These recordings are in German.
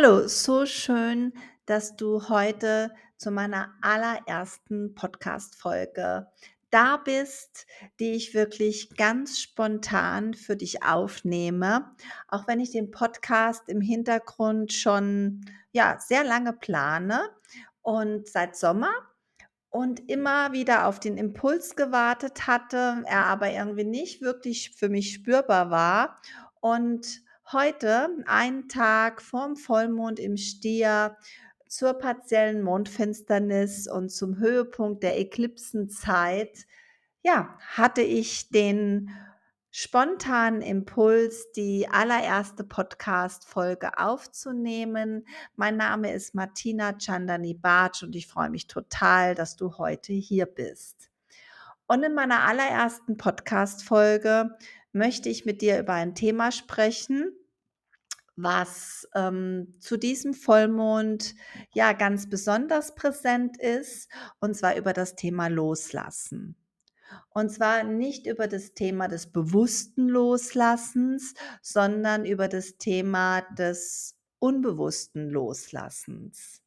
Hallo, so schön, dass du heute zu meiner allerersten Podcast-Folge da bist, die ich wirklich ganz spontan für dich aufnehme. Auch wenn ich den Podcast im Hintergrund schon ja, sehr lange plane und seit Sommer und immer wieder auf den Impuls gewartet hatte, er aber irgendwie nicht wirklich für mich spürbar war. Und heute, einen Tag vorm Vollmond im Stier, zur partiellen Mondfinsternis und zum Höhepunkt der Eklipsenzeit, ja, hatte ich den spontanen Impuls, die allererste Podcast-Folge aufzunehmen. Mein Name ist Martina Chandani Bartsch und ich freue mich total, dass du heute hier bist. Und in meiner allerersten Podcast-Folge möchte ich mit dir über ein Thema sprechen, was ähm, zu diesem Vollmond ja ganz besonders präsent ist, und zwar über das Thema Loslassen. Und zwar nicht über das Thema des bewussten Loslassens, sondern über das Thema des unbewussten Loslassens.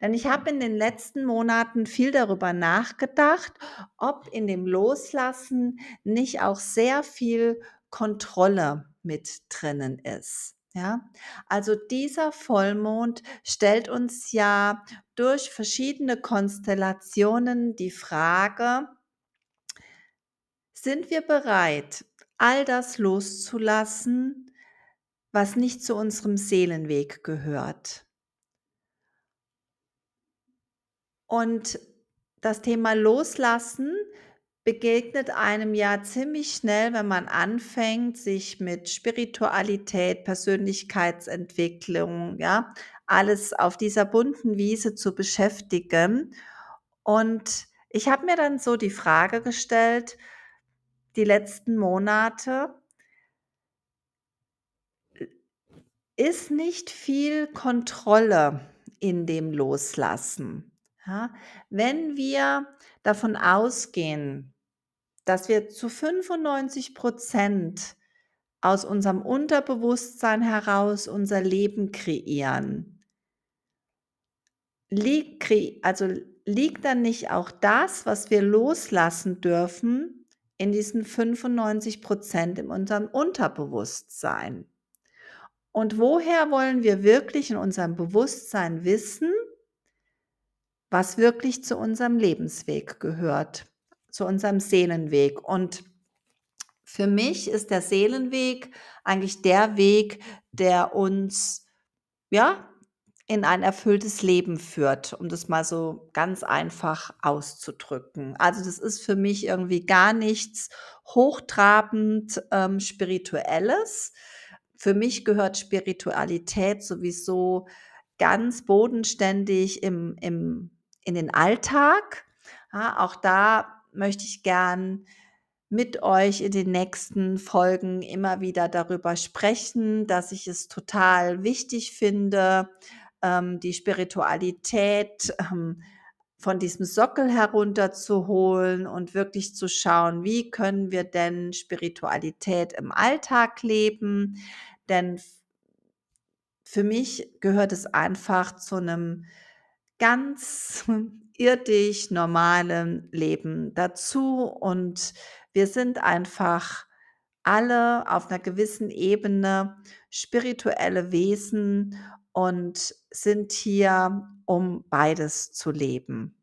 Denn ich habe in den letzten Monaten viel darüber nachgedacht, ob in dem Loslassen nicht auch sehr viel Kontrolle mit drinnen ist. Ja, also dieser Vollmond stellt uns ja durch verschiedene Konstellationen die Frage, sind wir bereit, all das loszulassen, was nicht zu unserem Seelenweg gehört? Und das Thema Loslassen begegnet einem ja ziemlich schnell, wenn man anfängt, sich mit Spiritualität, Persönlichkeitsentwicklung, ja, alles auf dieser bunten Wiese zu beschäftigen. Und ich habe mir dann so die Frage gestellt, die letzten Monate, ist nicht viel Kontrolle in dem Loslassen. Ja, wenn wir davon ausgehen, dass wir zu 95 Prozent aus unserem Unterbewusstsein heraus unser Leben kreieren, liegt, also liegt dann nicht auch das, was wir loslassen dürfen, in diesen 95 Prozent in unserem Unterbewusstsein? Und woher wollen wir wirklich in unserem Bewusstsein wissen, was wirklich zu unserem Lebensweg gehört, zu unserem Seelenweg. Und für mich ist der Seelenweg eigentlich der Weg, der uns, ja, in ein erfülltes Leben führt, um das mal so ganz einfach auszudrücken. Also das ist für mich irgendwie gar nichts hochtrabend ähm, spirituelles. Für mich gehört Spiritualität sowieso ganz bodenständig im, im in den Alltag. Ja, auch da möchte ich gern mit euch in den nächsten Folgen immer wieder darüber sprechen, dass ich es total wichtig finde, ähm, die Spiritualität ähm, von diesem Sockel herunterzuholen und wirklich zu schauen, wie können wir denn Spiritualität im Alltag leben. Denn für mich gehört es einfach zu einem ganz irdisch normalen Leben dazu und wir sind einfach alle auf einer gewissen Ebene spirituelle Wesen und sind hier, um beides zu leben.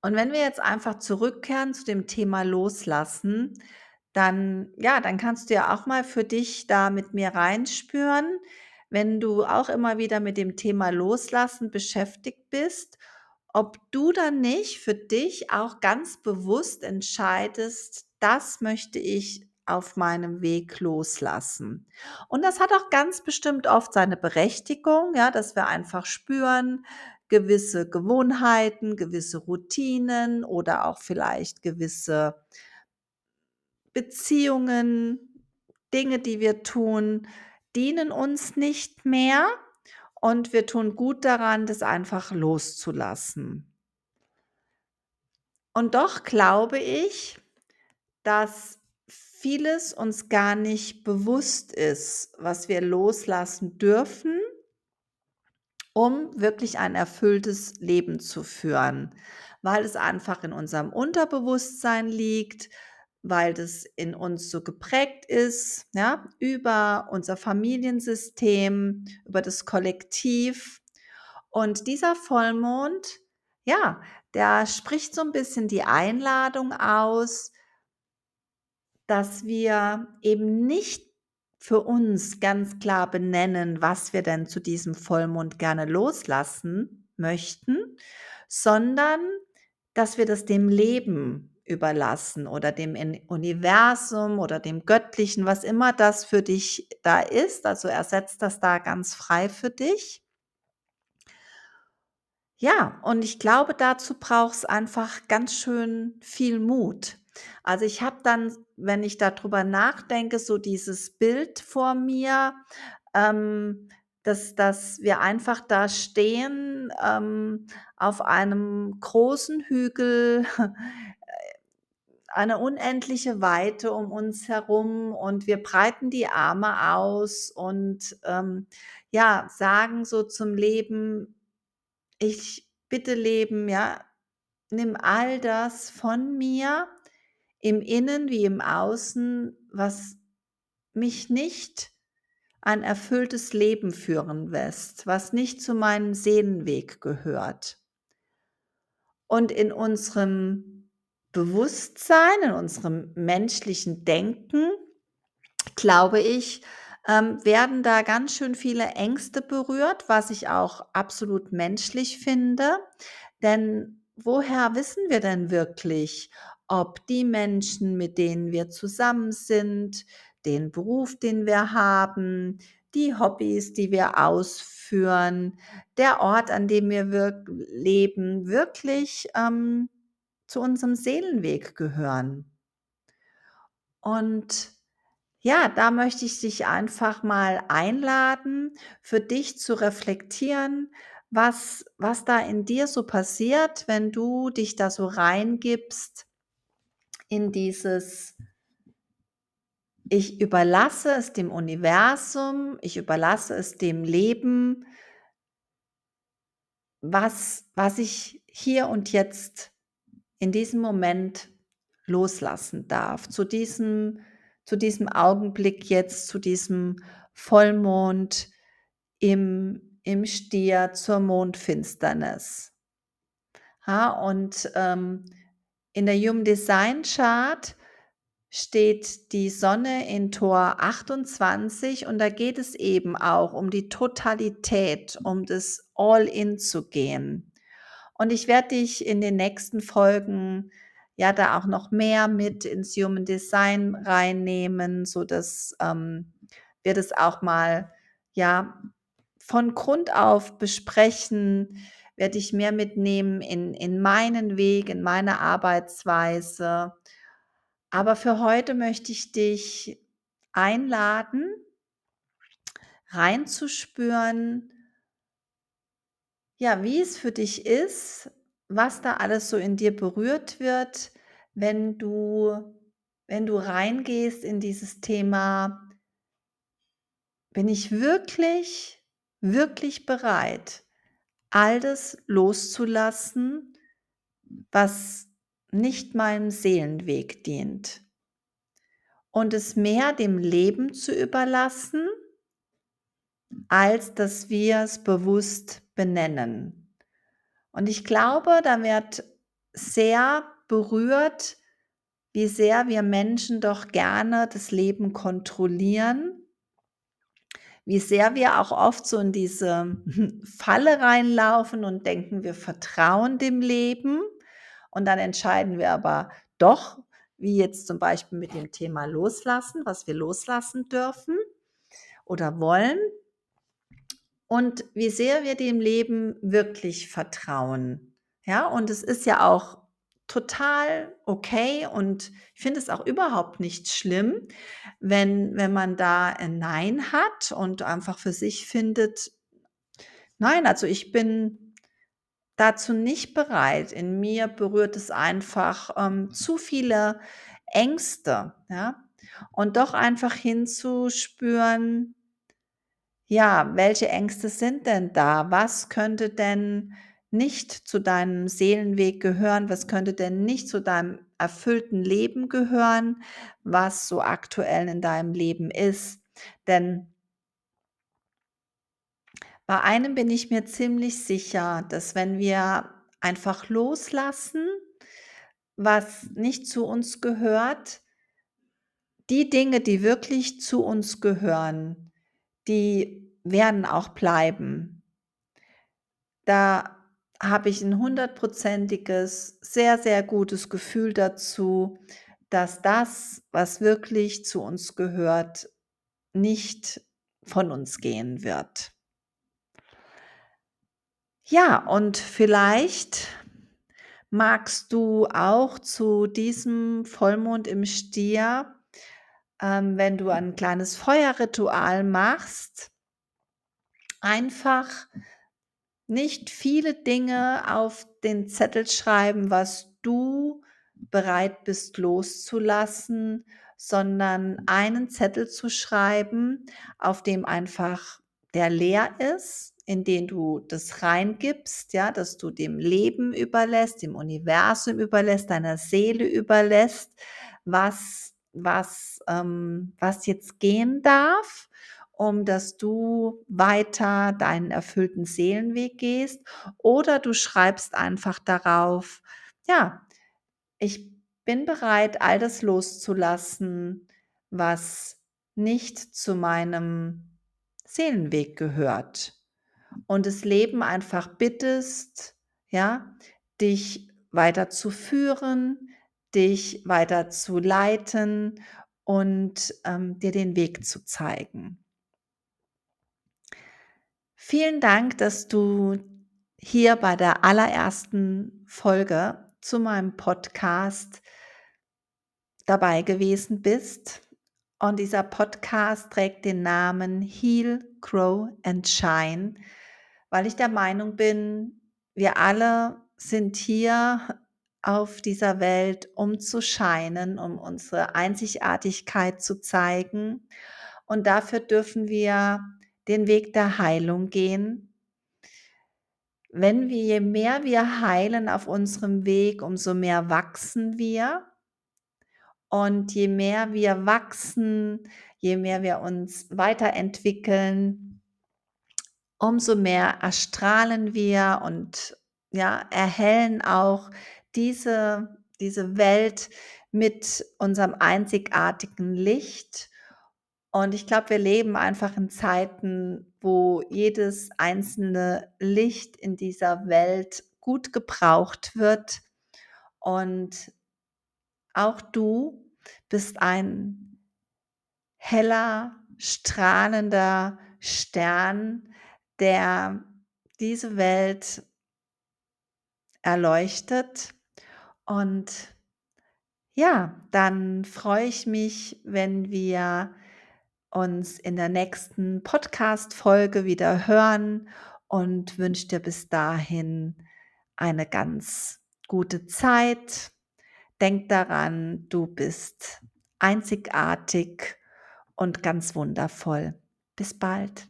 Und wenn wir jetzt einfach zurückkehren zu dem Thema Loslassen, dann ja, dann kannst du ja auch mal für dich da mit mir reinspüren, wenn du auch immer wieder mit dem Thema Loslassen beschäftigt bist, ob du dann nicht für dich auch ganz bewusst entscheidest, das möchte ich auf meinem Weg loslassen. Und das hat auch ganz bestimmt oft seine Berechtigung, ja, dass wir einfach spüren, gewisse Gewohnheiten, gewisse Routinen oder auch vielleicht gewisse Beziehungen, Dinge, die wir tun, dienen uns nicht mehr und wir tun gut daran, das einfach loszulassen. Und doch glaube ich, dass vieles uns gar nicht bewusst ist, was wir loslassen dürfen um wirklich ein erfülltes Leben zu führen, weil es einfach in unserem Unterbewusstsein liegt, weil das in uns so geprägt ist, ja, über unser Familiensystem, über das Kollektiv. Und dieser Vollmond, ja, der spricht so ein bisschen die Einladung aus, dass wir eben nicht für uns ganz klar benennen, was wir denn zu diesem Vollmond gerne loslassen möchten, sondern dass wir das dem Leben überlassen oder dem Universum oder dem Göttlichen, was immer das für dich da ist. Also ersetzt das da ganz frei für dich. Ja, und ich glaube, dazu braucht es einfach ganz schön viel Mut. Also ich habe dann, wenn ich darüber nachdenke, so dieses Bild vor mir, ähm, dass, dass wir einfach da stehen ähm, auf einem großen Hügel, eine unendliche Weite um uns herum und wir breiten die Arme aus und ähm, ja, sagen so zum Leben, ich bitte Leben, ja, nimm all das von mir, im Innen wie im Außen, was mich nicht ein erfülltes Leben führen lässt, was nicht zu meinem Seelenweg gehört. Und in unserem Bewusstsein, in unserem menschlichen Denken, glaube ich, ähm, werden da ganz schön viele Ängste berührt, was ich auch absolut menschlich finde. Denn woher wissen wir denn wirklich, ob die Menschen, mit denen wir zusammen sind, den Beruf, den wir haben, die Hobbys, die wir ausführen, der Ort, an dem wir wirk leben, wirklich ähm, zu unserem Seelenweg gehören. Und ja, da möchte ich dich einfach mal einladen, für dich zu reflektieren, was, was da in dir so passiert, wenn du dich da so reingibst in dieses, ich überlasse es dem Universum, ich überlasse es dem Leben, was, was ich hier und jetzt in diesem Moment loslassen darf, zu diesem, zu diesem Augenblick jetzt, zu diesem Vollmond im, im Stier zur Mondfinsternis. Ja, und ähm, in der Human Design Chart steht die Sonne in Tor 28 und da geht es eben auch um die Totalität, um das All-in zu gehen. Und ich werde dich in den nächsten Folgen ja da auch noch mehr mit ins Human Design reinnehmen, so dass ähm, wir das auch mal ja von Grund auf besprechen, werde ich mehr mitnehmen in, in meinen Weg, in meine Arbeitsweise. Aber für heute möchte ich dich einladen, reinzuspüren, ja, wie es für dich ist, was da alles so in dir berührt wird, wenn du, wenn du reingehst in dieses Thema, bin ich wirklich, wirklich bereit, all das loszulassen, was nicht meinem Seelenweg dient? Und es mehr dem Leben zu überlassen, als dass wir es bewusst benennen. Und ich glaube, da wird sehr berührt, wie sehr wir Menschen doch gerne das Leben kontrollieren wie sehr wir auch oft so in diese Falle reinlaufen und denken, wir vertrauen dem Leben und dann entscheiden wir aber doch, wie jetzt zum Beispiel mit dem Thema Loslassen, was wir loslassen dürfen oder wollen und wie sehr wir dem Leben wirklich vertrauen. Ja, und es ist ja auch total okay und ich finde es auch überhaupt nicht schlimm, wenn, wenn man da ein Nein hat und einfach für sich findet, nein, also ich bin dazu nicht bereit. In mir berührt es einfach ähm, zu viele Ängste, ja, und doch einfach hinzuspüren, ja, welche Ängste sind denn da? Was könnte denn nicht zu deinem Seelenweg gehören? Was könnte denn nicht zu deinem erfüllten Leben gehören, was so aktuell in deinem Leben ist? Denn bei einem bin ich mir ziemlich sicher, dass wenn wir einfach loslassen, was nicht zu uns gehört, die Dinge, die wirklich zu uns gehören, die werden auch bleiben. Da habe ich ein hundertprozentiges, sehr, sehr gutes Gefühl dazu, dass das, was wirklich zu uns gehört, nicht von uns gehen wird. Ja, und vielleicht magst du auch zu diesem Vollmond im Stier, ähm, wenn du ein kleines Feuerritual machst, einfach nicht viele Dinge auf den Zettel schreiben, was du bereit bist loszulassen, sondern einen Zettel zu schreiben, auf dem einfach der leer ist in den du das reingibst, ja, dass du dem Leben überlässt, dem Universum überlässt, deiner Seele überlässt, was, was, ähm, was jetzt gehen darf, um dass du weiter deinen erfüllten Seelenweg gehst. Oder du schreibst einfach darauf, ja, ich bin bereit, all das loszulassen, was nicht zu meinem Seelenweg gehört und das Leben einfach bittest, ja, dich weiter zu führen, dich weiter zu leiten und ähm, dir den Weg zu zeigen. Vielen Dank, dass du hier bei der allerersten Folge zu meinem Podcast dabei gewesen bist. Und dieser Podcast trägt den Namen Heal, Grow and Shine weil ich der Meinung bin, wir alle sind hier auf dieser Welt, um zu scheinen, um unsere Einzigartigkeit zu zeigen. Und dafür dürfen wir den Weg der Heilung gehen. Wenn wir, je mehr wir heilen auf unserem Weg, umso mehr wachsen wir. Und je mehr wir wachsen, je mehr wir uns weiterentwickeln, umso mehr erstrahlen wir und ja, erhellen auch diese, diese Welt mit unserem einzigartigen Licht. Und ich glaube, wir leben einfach in Zeiten, wo jedes einzelne Licht in dieser Welt gut gebraucht wird. Und auch du bist ein heller, strahlender Stern, der diese Welt erleuchtet. Und ja, dann freue ich mich, wenn wir uns in der nächsten Podcast-Folge wieder hören und wünsche dir bis dahin eine ganz gute Zeit. Denk daran, du bist einzigartig und ganz wundervoll. Bis bald.